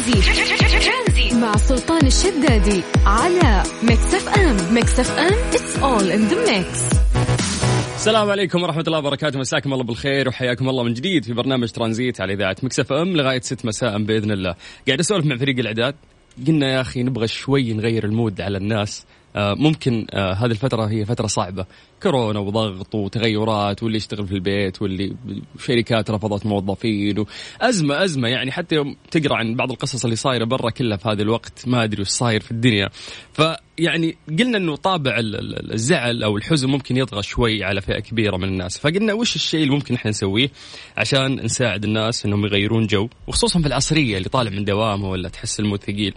ترانزيت. مع سلطان الشدادي على ميكس اف ام ميكس اف ام it's all in the mix السلام عليكم ورحمة الله وبركاته. مساكم الله بالخير وحياكم الله من جديد في برنامج ترانزيت على إذاعة ميكس اف ام لغاية 6 مساء بإذن الله. قاعد أسولف مع فريق الإعداد. قلنا يا أخي نبغى شوي نغير ال mood على الناس. ممكن آه، هذه الفترة هي فترة صعبة. كورونا وضغط وتغيرات واللي يشتغل في البيت واللي شركات رفضت موظفين وأزمة أزمة يعني حتى يوم تقرأ عن بعض القصص اللي صايرة برا كلها في هذا الوقت ما أدري وش صاير في الدنيا. فيعني قلنا أنه طابع الزعل أو الحزن ممكن يطغى شوي على فئة كبيرة من الناس. فقلنا وش الشيء اللي ممكن إحنا نسويه عشان نساعد الناس أنهم يغيرون جو وخصوصا في العصرية اللي طالع من دوامه ولا تحس المود ثقيل.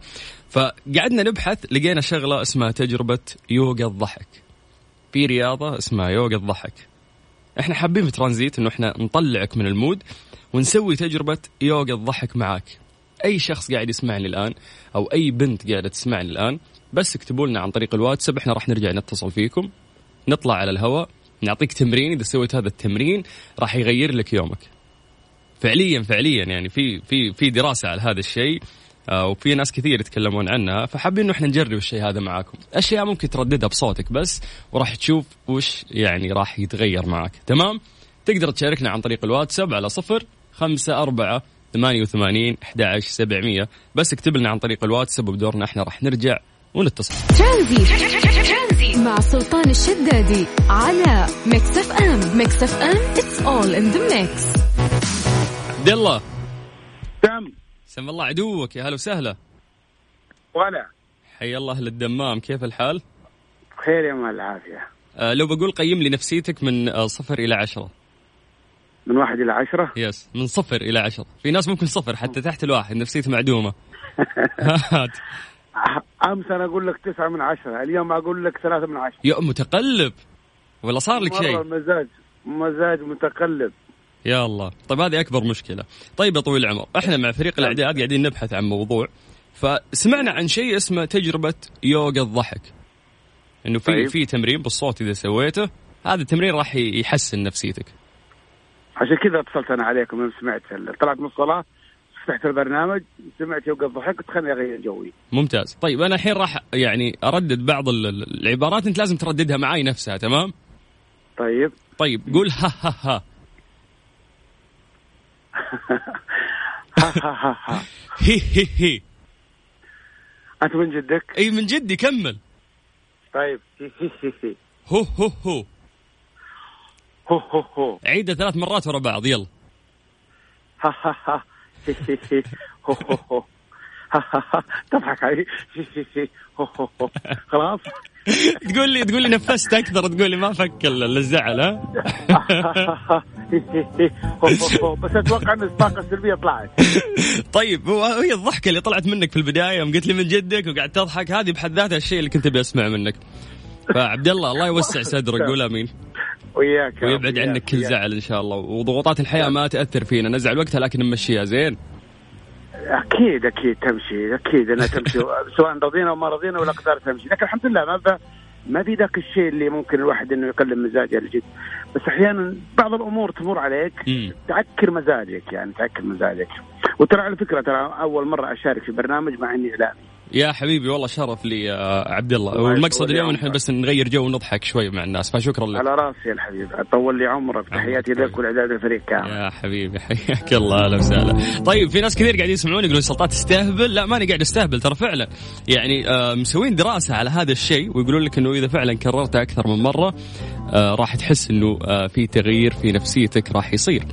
فقعدنا نبحث لقينا شغلة اسمها تجربة يوغا الضحك. في رياضة اسمها يوغا الضحك. إحنا حابين في ترانزيت إنه إحنا نطلعك من ال mood ونسوي تجربة يوغا الضحك معاك. أي شخص قاعد يسمعني الآن أو أي بنت قاعدة تسمعني الآن بس اكتبوا لنا عن طريق الواتساب إحنا راح نرجع نتصل فيكم. نطلع على الهواء نعطيك تمرين إذا سويت هذا التمرين راح يغير لك يومك. فعليا فعليا يعني في في في دراسة على هذا الشيء. وفي ناس كثير يتكلمون عنها فحابين إنه إحنا نجرب الشيء هذا معاكم. أشياء ممكن ترددها بصوتك بس وراح تشوف وش يعني راح يتغير معك تمام؟ تقدر تشاركنا عن طريق الواتساب على صفر خمسة أربعة ثمانية وثمانين أحد سبعمية. بس اكتب لنا عن طريق الواتساب وبدورنا إحنا راح نرجع ونتصل. ترانزيت. مع سلطان الشدادي على ميكس اف ام ميكس اف ام it's all in the mix. عبد الله. سم الله عدوك يا هلا وسهلا. ولا حي الله أهل الدمام كيف الحال؟ بخير يا مال العافية. آه لو بقول قيم لي نفسيتك من آه صفر إلى عشرة. من واحد إلى عشرة؟ يس من صفر إلى عشرة. في ناس ممكن صفر حتى تحت الواحد نفسيته معدومة. هات. أمس أنا أقول لك تسعة من عشرة اليوم أقول لك ثلاثة من عشرة. يا متقلب. ولا صار لك شيء؟ مزاج مزاج متقلب. يا الله. طيب هذه أكبر مشكلة. طيب يا طويل العمر إحنا مع فريق الإعداد قاعدين نبحث عن موضوع. فسمعنا عن شيء اسمه تجربة يوغا الضحك. إنه في طيب. في تمرين بالصوت إذا سويته. هذا التمرين راح يحسن نفسيتك. عشان كذا اتصلت أنا عليكم لما سمعت طلعت من الصلاة فتحت البرنامج سمعت يوقف ضحك قلت خليني أغير جوي ممتاز. طيب أنا الحين راح يعني أردد بعض ال- ال- العبارات أنت لازم ترددها معاي نفسها تمام؟ طيب. طيب قول ها ها ها. هي هي هي. أنت من جدك؟ أي من جدي كمل. طيب. هي هي هي هي. هو هو هو. هو هو هو. عيدها ثلاث مرات ورا بعض يلا. ها ها ها. هو هو هو. تضحك علي. خلاص تقول لي تقول لي نفست أكثر تقول لي ما فك ال- الزعل ها. بس أتوقع إن الطاقة السلبية طلعت طيب هو هي الضحكة اللي طلعت منك في البداية يوم قلت لي من جدك وقاعد تضحك هذه بحد ذاتها الشيء اللي كنت أبي أسمع منك فعبد الله الله يوسع صدرك قول آمين وياك ويبعد وياك، عنك كل. زعل إن شاء الله وضغوطات الحياة ما تأثر فينا نزعل وقتها لكن نمشيها زين أكيد أكيد تمشي أكيد إنها تمشي. سواء رضينا أو ما رضينا والاقدار تمشي. لكن الحمد لله ما ب... ما في ذاك الشيء اللي ممكن الواحد إنه يقلب مزاجه الجد بس أحيانا بعض الأمور تمر عليك. تعكر مزاجك يعني تعكر مزاجك. وترى على فكرة ترى أول مرة أشارك في برنامج مع إني إعلامي. يا حبيبي والله شرف لي يا عبد الله والمقصد اليوم لي نحن. بس نغير جو ونضحك شوي مع الناس فشكرا لك. على راسي يا الحبيب طول لي عمرك تحياتي لك والإعداد الفريق كامل. يا حبيبي حياك الله أهلا وسهلا. طيب في ناس كثير قاعدين يسمعون يقولون سلطات تستهبل؟ لا ماني قاعد أستهبل ترى فعلا. يعني آه مسوين دراسة على هذا الشيء ويقولون لك إنه إذا فعلا كررته أكثر من مرة آه راح تحس إنه آه في تغيير في نفسيتك راح يصير.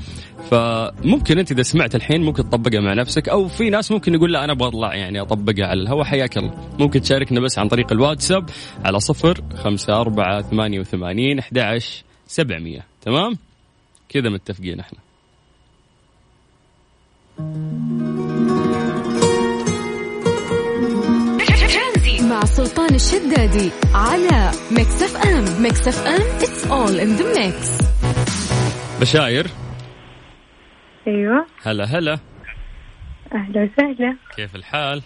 فممكن أنت إذا سمعت الحين ممكن تطبقها مع نفسك أو في ناس ممكن يقول لا أنا أبغى أطلع يعني أطبقها على الهواء حياك الله. ممكن تشاركنا بس عن طريق الواتساب على صفر خمسة أربعة ثمانية وثمانين أحد عشر سبعمية. تمام؟ كذا متفقين إحنا. مع سلطان الشدادي على ميكس اف ام. ميكس اف ام it's all in the mix. بشاير. أيوه. هلا هلا. أهلا وسهلا. كيف الحال؟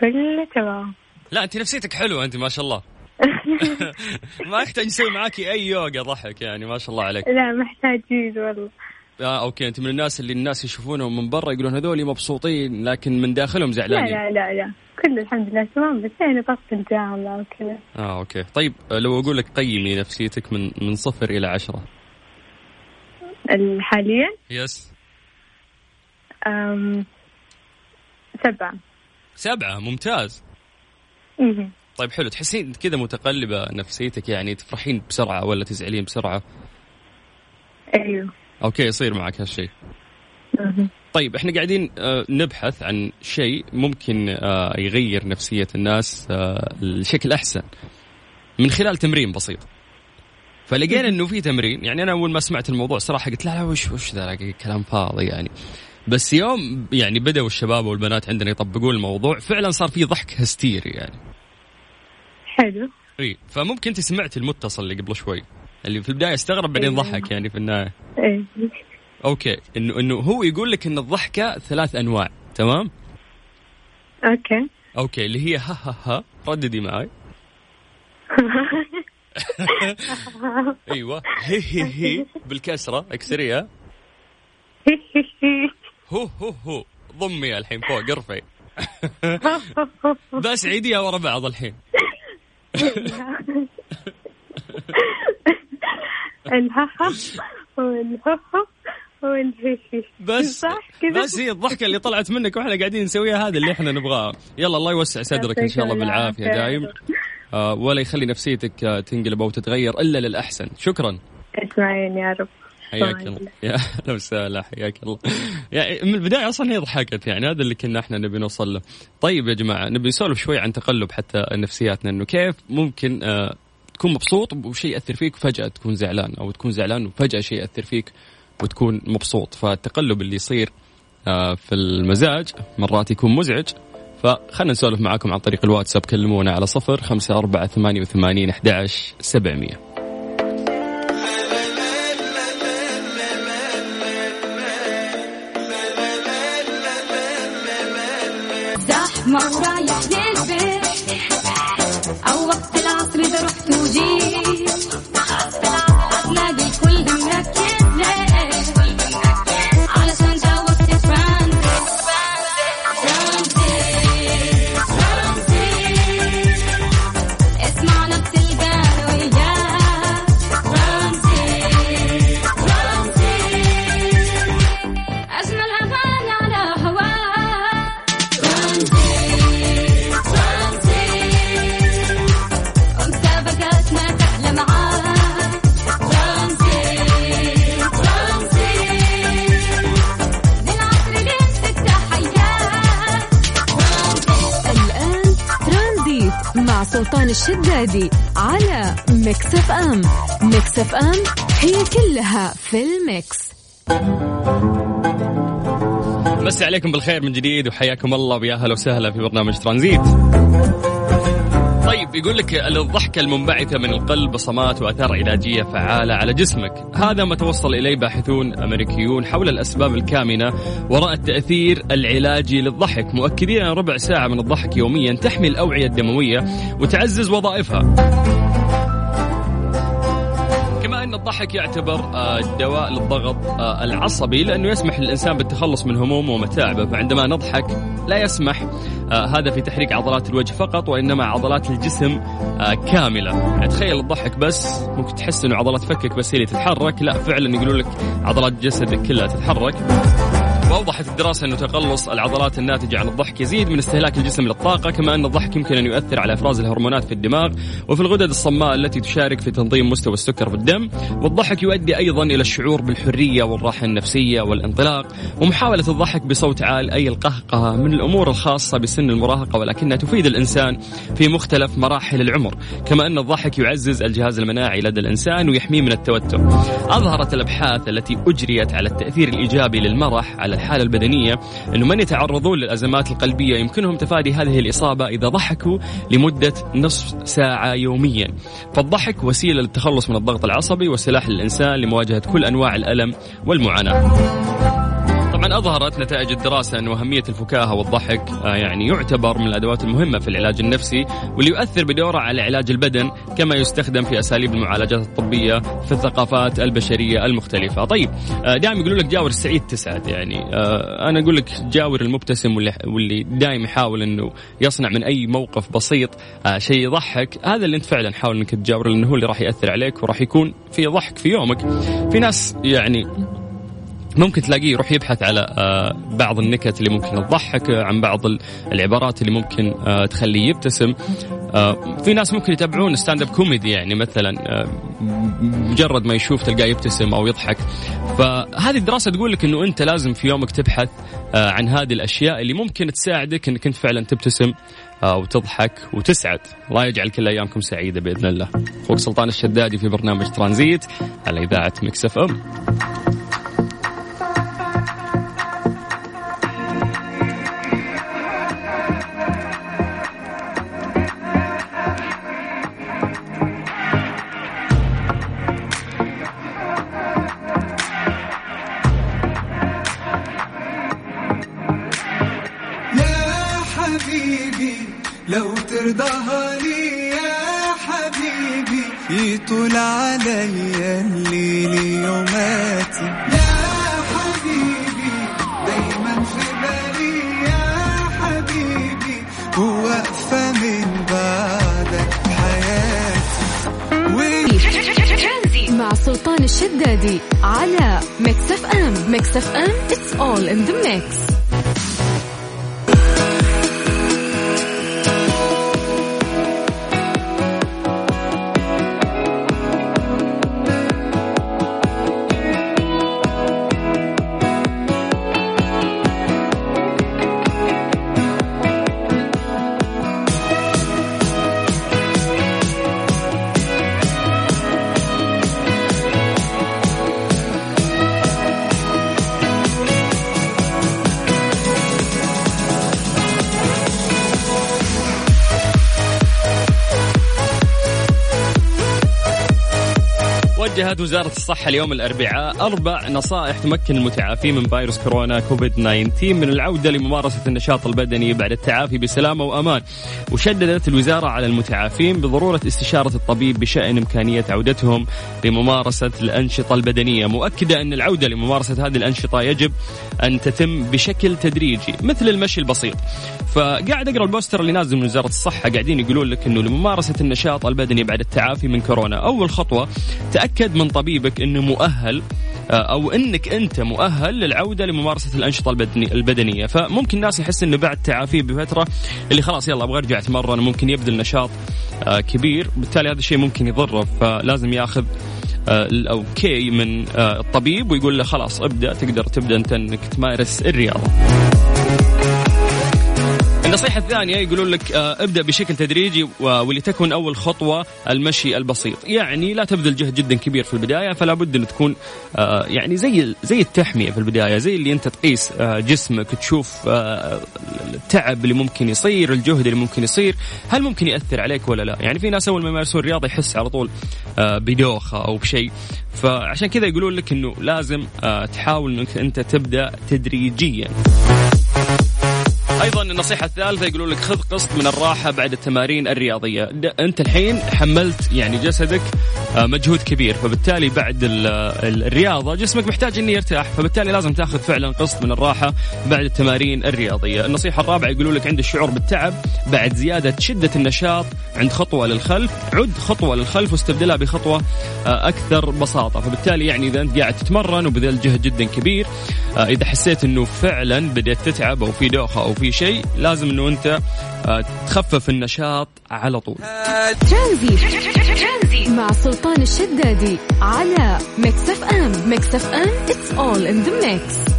كله تمام. لا أنت نفسيتك حلوة أنت ما شاء الله. ما يحتاج نسوي معاكي أي يوغا ضحك يعني ما شاء الله عليك. لا محتاجين والله. آه okay أنت من الناس اللي الناس يشوفونهم من برا يقولون هذول مبسوطين لكن من داخلهم لا زعلانين. لا لا لا كل الحمد لله تمام. بس يعني ضغط الجامعة وكذا. آه okay. طيب لو أقول لك قيمي نفسيتك من من صفر إلى عشرة. حاليا بس أم، سبعة. سبعة ممتاز. مهم. طيب حلو. تحسين كذا متقلبة نفسيتك يعني تفرحين بسرعة ولا تزعلين بسرعة؟ أيوه. okay يصير معك هالشيء. طيب إحنا قاعدين آه، نبحث عن شيء ممكن آه، يغير نفسية الناس آه، لشكل أحسن. من خلال تمرين بسيط. فلقينا إنه في تمرين. يعني أنا أول ما سمعت الموضوع صراحة قلت لا لا وش وش ذا؟ كلام فاضي يعني. بس يوم يعني بدأوا الشباب والبنات عندنا يطبقون الموضوع فعلا صار في ضحك هستيري يعني. حلو. إي فممكن أنت سمعت المتصل اللي قبل شوي اللي في البداية استغرب بعدين أيوة. ضحك يعني في النهاية. أيوه okay. انه إنه هو يقول لك إن الضحكة ثلاث أنواع تمام؟ okay. okay اللي هي ها ها ها رددي معي. أيوه. هي هي هي بالكسرة اكسريها. هو هو هو. ضمي الحين فوق ارفعي بس عيديها ورا بعض الحين. الهها والهها والهيهي بس بس هي الضحكة اللي طلعت منك وإحنا قاعدين نسويها هذا اللي إحنا نبغاه يلا الله يوسع صدرك إن شاء الله بالعافية. دايم. ولا يخلي نفسيتك آه تنقلب أو تتغير إلا للأحسن. شكرا. اسمعين يا رب. حياك. الله. يا أهلا وسهلا. حياك الله. يعني من البداية أصلا هي ضحكت يعني هذا اللي كنا إحنا نبي نوصل له. طيب يا جماعة نبي نسولف شوي عن تقلب حتى نفسياتنا إنه كيف ممكن آه تكون مبسوط وشيء يأثر فيك وفجأة تكون زعلان أو تكون زعلان وفجأة شيء يأثر فيك وتكون مبسوط. فالتقلب اللي يصير آه في المزاج مرات يكون مزعج فخلنا نسولف معاكم عن طريق الواتساب كلمونا على صفر خمسة أربعة ثمانية وثمانين أحد عشر سبعمية. زحمة ورايح الشدادي على ميكس اف ام. ميكس اف ام هي كلها في الميكس. مسي عليكم بالخير من جديد وحياكم الله. ويا أهلا وسهلا في برنامج ترانزيت. طيب يقول لك الضحكة المنبعثة من القلب بصمات وآثار علاجية فعالة على جسمك. هذا ما توصل إليه باحثون أمريكيون حول الأسباب الكامنة وراء التأثير العلاجي للضحك مؤكدين أن ربع ساعة من الضحك يوميا تحمي الأوعية الدموية وتعزز وظائفها. الضحك يعتبر آه، دواء للضغط آه، العصبي لأنه يسمح للإنسان بالتخلص من همومه ومتاعبه فعندما نضحك لا يسمح آه، هذا في تحريك عضلات الوجه فقط وإنما عضلات الجسم كاملة. يعني تخيل الضحك بس ممكن تحس إنه عضلات فكك بس هي اللي تتحرك لا فعلا يقولون لك عضلات جسدك كلها تتحرك. وأوضحت الدراسة انه تقلص العضلات الناتجة عن الضحك يزيد من استهلاك الجسم للطاقة كما أن الضحك يمكن أن يؤثر على إفراز الهرمونات في الدماغ وفي الغدد الصماء التي تشارك في تنظيم مستوى السكر في الدم والضحك يؤدي أيضا إلى الشعور بالحرية والراحة النفسية والانطلاق ومحاولة الضحك بصوت عال أي القهقه من الأمور الخاصة بسن المراهقة ولكنها تفيد الإنسان في مختلف مراحل العمر كما أن الضحك يعزز الجهاز المناعي لدى الإنسان ويحميه من التوتر. أظهرت الأبحاث التي أجريت على التأثير الإيجابي للمرح على الحالة البدنية إنه من يتعرضون للأزمات القلبية يمكنهم تفادي هذه الإصابة إذا ضحكوا لمدة نصف ساعة يوميا. فالضحك وسيلة للتخلص من الضغط العصبي وسلاح للإنسان لمواجهة كل أنواع الألم والمعاناة. طبعا أظهرت نتائج الدراسة أن أهمية الفكاهة والضحك آه، يعني يعتبر من الأدوات المهمة في العلاج النفسي واللي يؤثر بدوره على علاج البدن كما يستخدم في أساليب المعالجات الطبية في الثقافات البشرية المختلفة. طيب آه، دائما يقولوا لك جاور السعيد تسعد يعني آه، أنا أقول لك جاور المبتسم واللي, واللي دائما يحاول أنه يصنع من أي موقف بسيط شيء يضحك هذا اللي أنت فعلا حاول أنك تجاور لأنه هو اللي راح يأثر عليك وراح يكون في ضحك في يومك. في ناس يعني ممكن تلاقيه يروح يبحث على آه، بعض النكت اللي ممكن تضحك آه، عن بعض ال- العبارات اللي ممكن آه، تخليه يبتسم. في ناس ممكن يتابعون stand-up comedy يعني مثلا مجرد ما يشوف تلقاه يبتسم أو يضحك. فهذه الدراسة تقول لك إنه أنت لازم في يومك تبحث عن هذه الأشياء اللي ممكن تساعدك إنك أنت فعلا تبتسم وتضحك وتسعد. الله يجعل كل ايامكم سعيدة بإذن الله. أخوك سلطان الشدادي في برنامج ترانزيت على إذاعة مكسف أم. لو ترضاها لي يا حبيبي يطول عليا الليل يوماتي. يا حبيبي دايما في بالي يا حبيبي وواقفة من بعدك حياتي. مع سلطان الشدادي على ميكس أف أم. ميكس أف أم it's all in the mix. وجهت وزارة الصحة اليوم الأربعاء. أربع نصائح تمكن المتعافين من فيروس كورونا كوفيد 19 من العودة لممارسة النشاط البدني بعد التعافي بسلامة وأمان. وشددت الوزارة على المتعافين بضرورة استشارة الطبيب بشأن إمكانية عودتهم لممارسة الأنشطة البدنية. مؤكدة أن العودة لممارسة هذه الأنشطة يجب أن تتم بشكل تدريجي مثل المشي البسيط. فقاعد أقرأ البوستر اللي نازل من وزارة الصحة. قاعدين يقولون لك أنه لممارسة النشاط البدني بعد التعافي من كورونا أول خطوة تأكد من طبيبك أنه مؤهل آه، أو إنك أنت مؤهل للعودة لممارسة الأنشطة البدني البدنية. فممكن الناس يحس إنه بعد تعافيه بفترة اللي خلاص يلا أبغى أرجع أتمرن ممكن يبذل نشاط آه، كبير بالتالي هذا الشيء ممكن يضره. فلازم ياخذ الاوكي من آه، الطبيب ويقول له خلاص ابدأ تقدر تبدأ أنت إنك تمارس الرياضة. النصيحة الثانية يقولون لك آه، ابدأ بشكل تدريجي ولتكن أول خطوة المشي البسيط. يعني لا تبذل جهد جدا كبير في البداية فلا بد أن تكون آه، يعني زي زي التحمية في البداية زي اللي أنت تقيس آه، جسمك تشوف التعب اللي ممكن يصير الجهد اللي ممكن يصير هل ممكن يأثر عليك ولا لا؟ يعني في ناس أول ما يمارسون الرياضة يحس على طول بدوخة أو بشيء. فعشان كذا يقولون لك أنه لازم تحاول أنك أنت تبدأ تدريجيا. أيضا النصيحة الثالثة يقولون لك خذ قسط من الراحة بعد التمارين الرياضية. أنت الحين حملت يعني جسدك آه، مجهود كبير فبالتالي بعد ال- ال- الرياضة جسمك محتاج إنه يرتاح فبالتالي لازم تاخذ فعلا قسط من الراحة بعد التمارين الرياضية. النصيحة الرابعة يقولون لك عند الشعور بالتعب بعد زيادة شدة النشاط عند خطوة للخلف عد خطوة للخلف واستبدلها بخطوة آه، أكثر بساطة. فبالتالي يعني إذا أنت قاعد تتمرن وبذلت جهد جدا كبير آه، إذا حسيت إنه فعلا بدأت تتعب أو في دوخة أو في شيء لازم إنه أنت آه، تخفف النشاط على طول. ترانزي مع سلطان الشدادي على Mix FM. Mix FM it's all in the mix.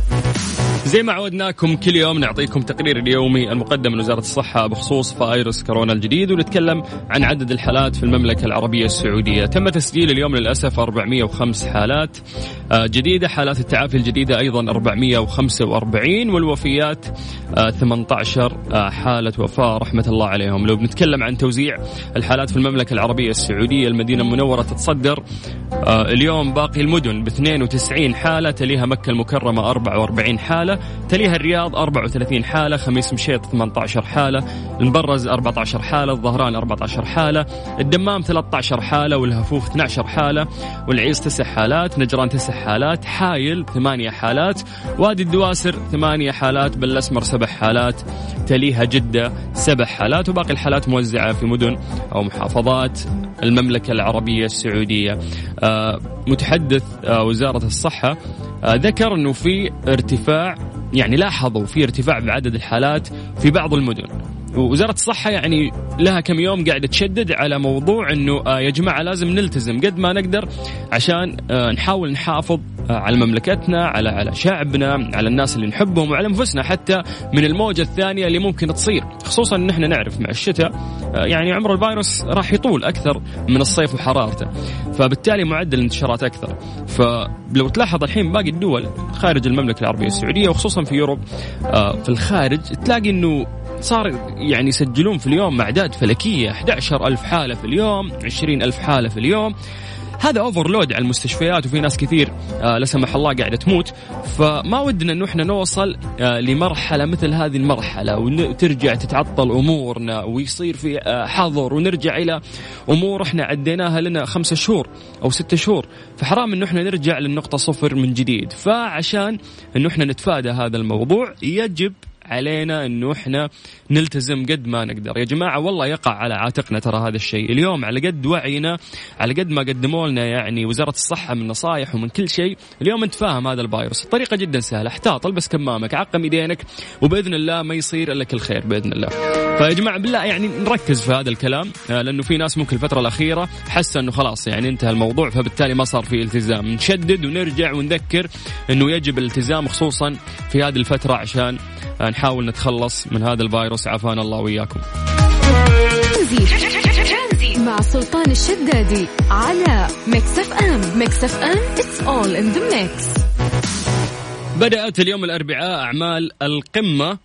زي ما عودناكم كل يوم نعطيكم تقرير اليومي المقدم من وزارة الصحة بخصوص فيروس كورونا الجديد ونتكلم عن عدد الحالات في المملكة العربية السعودية. تم تسجيل اليوم للأسف 405 حالات. آه، جديدة حالات التعافي الجديدة أيضا 445 والوفيات آه، 18 آه، حالة وفاة رحمة الله عليهم. لو بنتكلم عن توزيع الحالات في المملكة العربية السعودية المدينة المنورة تتصدر آه، اليوم باقي المدن ب 92 حالة تليها مكة المكرمة 44 حالة تليها الرياض 34 حالة خميس مشيط 18 حالة المبرز 14 حالة الظهران 14 حالة الدمام 13 حالة والهفوف 12 حالة والعيس 9 حالات نجران 9 حالات حايل 8 حالات وادي الدواسر 8 حالات بالأسمر 7 حالات تليها جدة 7 حالات وباقي الحالات موزعة في مدن أو محافظات المملكة العربية السعودية. آه، متحدث آه، وزارة الصحة آه، ذكر أنه في ارتفاع يعني لاحظوا في ارتفاع بعدد الحالات في بعض المدن. ووزارة الصحة يعني لها كم يوم قاعدة تشدد على موضوع إنه آه يا جماعة لازم نلتزم. قد ما نقدر عشان آه نحاول نحافظ آه على مملكتنا على على شعبنا على الناس اللي نحبهم وعلى أنفسنا حتى من الموجة الثانية اللي ممكن تصير. خصوصا إن إحنا نعرف مع الشتاء يعني عمر الفيروس راح يطول أكثر من الصيف وحرارته. فبالتالي معدل الانتشارات أكثر. فلو تلاحظ الحين باقي الدول خارج المملكة العربية السعودية وخصوصا في Europe في الخارج تلاقي إنه صار يعني يسجلون في اليوم أعداد فلكية 11 ألف حالة في اليوم 20 ألف حالة في اليوم. هذا overload على المستشفيات وفي ناس كثير آه لا سمح الله قاعدة تموت. فما ودنا انه إحنا نوصل آه لمرحلة مثل هذه المرحلة وترجع تتعطل أمورنا ويصير في آه حظر ونرجع إلى أمور إحنا عديناها لنا خمسة شهور أو ستة شهور. فحرام انه إحنا نرجع للنقطة صفر من جديد. فعشان انه إحنا نتفادى هذا الموضوع يجب علينا انه إحنا نلتزم قد ما نقدر. يا جماعة والله يقع على عاتقنا ترى هذا الشيء. اليوم على قد وعينا على قد ما قدموا لنا يعني وزارة الصحة من نصائح ومن كل شيء اليوم أنت فاهم هذا الفيروس. الطريقة جدا سهلة. احتاط البس كمامك عقم يدينك وبإذن الله ما يصير إلا كل خير بإذن الله. فيا جماعة بالله يعني نركز في هذا الكلام آه، لأنه في ناس ممكن الفترة الأخيرة حس إنه خلاص يعني انتهى الموضوع فبالتالي ما صار في التزام. نشدد ونرجع ونذكر إنه يجب الالتزام خصوصا في هذه الفترة عشان آه، نحاول نتخلص من هذا الفيروس. عافانا الله ترانزي مع سلطان الشدادي على Mix FM Mix FM it's all in the mix. بدأت اليوم الأربعاء أعمال القمة.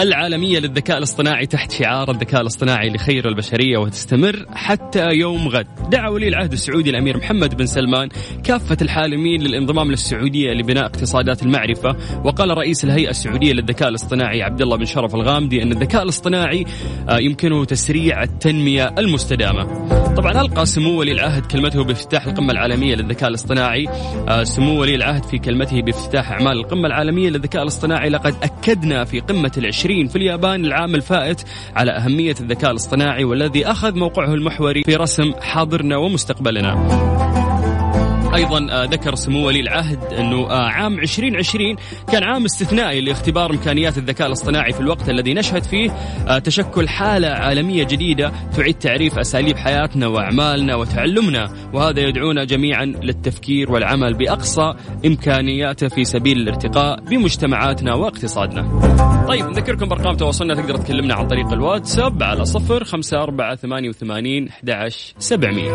العالمية للذكاء الاصطناعي تحت شعار الذكاء الاصطناعي لخير البشرية وتستمر حتى يوم غد. دعا ولي العهد السعودي الأمير محمد بن سلمان كافة الحالمين للانضمام للسعودية لبناء اقتصادات المعرفة وقال رئيس الهيئة السعودية للذكاء الاصطناعي عبد الله بن شرف الغامدي أن الذكاء الاصطناعي آه، يمكنه تسريع التنمية المستدامة. طبعا ألقى سمو ولي العهد كلمته بافتتاح القمة العالمية للذكاء الاصطناعي. آه، سمو ولي العهد في كلمته بافتتاح أعمال القمة العالمية للذكاء الاصطناعي. لقد أكدنا في قمة العشرين في اليابان العام الفائت على أهمية الذكاء الاصطناعي والذي أخذ موقعه المحوري في رسم حاضرنا ومستقبلنا. أيضا آه، ذكر سمو ولي العهد أنه آه، عام 2020 كان عام استثنائي لاختبار إمكانيات الذكاء الاصطناعي في الوقت الذي نشهد فيه آه، تشكل حالة عالمية جديدة تعيد تعريف أساليب حياتنا وأعمالنا وتعلمنا وهذا يدعونا جميعا للتفكير والعمل بأقصى إمكانياته في سبيل الارتقاء بمجتمعاتنا واقتصادنا. طيب نذكركم بأرقام تواصلنا تقدر تكلمنا عن طريق الواتساب على صفر خمسة أربعة ثمانية وثمانين أحد عشر سبعمية.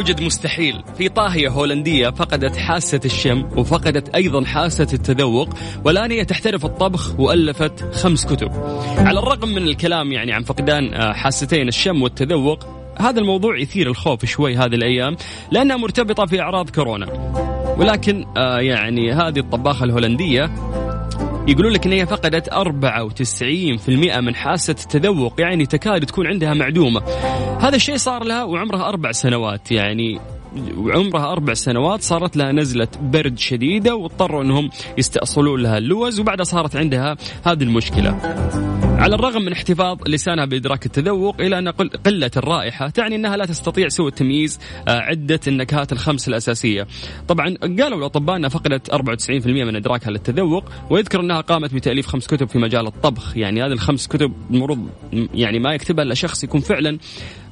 يوجد مستحيل. في طاهية هولندية فقدت حاسة الشم وفقدت أيضا حاسة التذوق والآن هي تحترف الطبخ وألفت خمس كتب. على الرغم من الكلام يعني عن فقدان آه، حاستين الشم والتذوق هذا الموضوع يثير الخوف شوي هذه الأيام لأنها مرتبطة في أعراض كورونا. ولكن آه، يعني هذه الطباخة الهولندية يقولون لك إن هي فقدت 94% من حاسة التذوق يعني تكاد تكون عندها معدومة. هذا الشيء صار لها وعمرها أربع سنوات يعني وعمرها أربع سنوات صارت لها نزلة برد شديدة واضطروا إنهم يستأصلون لها اللوز وبعدها صارت عندها هذه المشكلة. على الرغم من احتفاظ لسانها بإدراك التذوق الا أن قل- قلة الرائحة تعني إنها لا تستطيع سوى تمييز آه، عدة النكهات الخمس الأساسية. طبعا قالوا الاطباء انها فقدت 94% من إدراكها للتذوق ويذكر إنها قامت بتأليف خمس كتب في مجال الطبخ، يعني هذه الخمس كتب المفروض يعني ما يكتبها إلا شخص يكون فعلا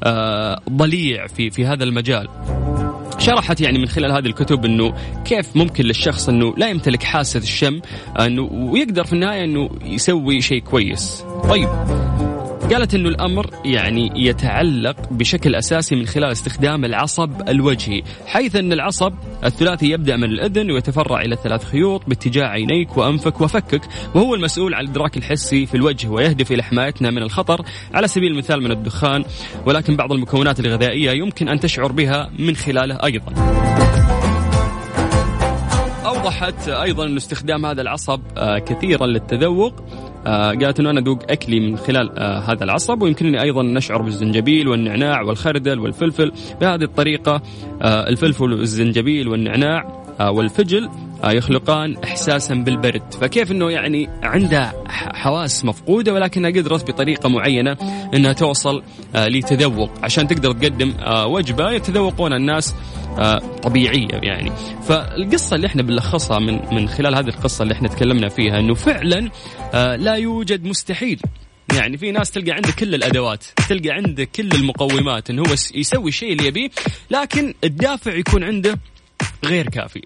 آه، ضليع في في هذا المجال. شرحت يعني من خلال هذه الكتب إنه كيف ممكن للشخص إنه لا يمتلك حاسة الشم إنه ويقدر في النهاية إنه يسوي شيء كويس. طيب قالت إنه الأمر يعني يتعلق بشكل أساسي من خلال استخدام العصب الوجهي، حيث إن العصب الثلاثي يبدأ من الإذن ويتفرع إلى ثلاث خيوط باتجاه عينيك وأنفك وفكك، وهو المسؤول عن الإدراك الحسي في الوجه ويهدف إلى حمايتنا من الخطر على سبيل المثال من الدخان، ولكن بعض المكونات الغذائية يمكن أن تشعر بها من خلاله أيضا. أوضحت أيضا انه استخدام هذا العصب آه، كثيرا للتذوق قالت إنه أنا اذوق أكلي من خلال آه، هذا العصب ويمكنني أيضا أن أشعر بالزنجبيل والنعناع والخردل والفلفل. بهذه الطريقة آه، الفلفل والزنجبيل والنعناع آه، والفجل آه، يخلقان احساسا بالبرد. فكيف إنه يعني عندها حواس مفقودة ولكنها قدرت بطريقة معينة إنها توصل آه، لتذوق. عشان تقدر تقدم آه، وجبة يتذوقون الناس آه، طبيعية يعني. فالقصة اللي إحنا بنلخصها من من خلال هذه القصة اللي إحنا تكلمنا فيها إنه فعلا آه، لا يوجد مستحيل. يعني في ناس تلقى عنده كل الأدوات تلقى عنده كل المقومات انه هو يس- يسوي الشيء اللي يبيه لكن الدافع يكون عنده غير كافي.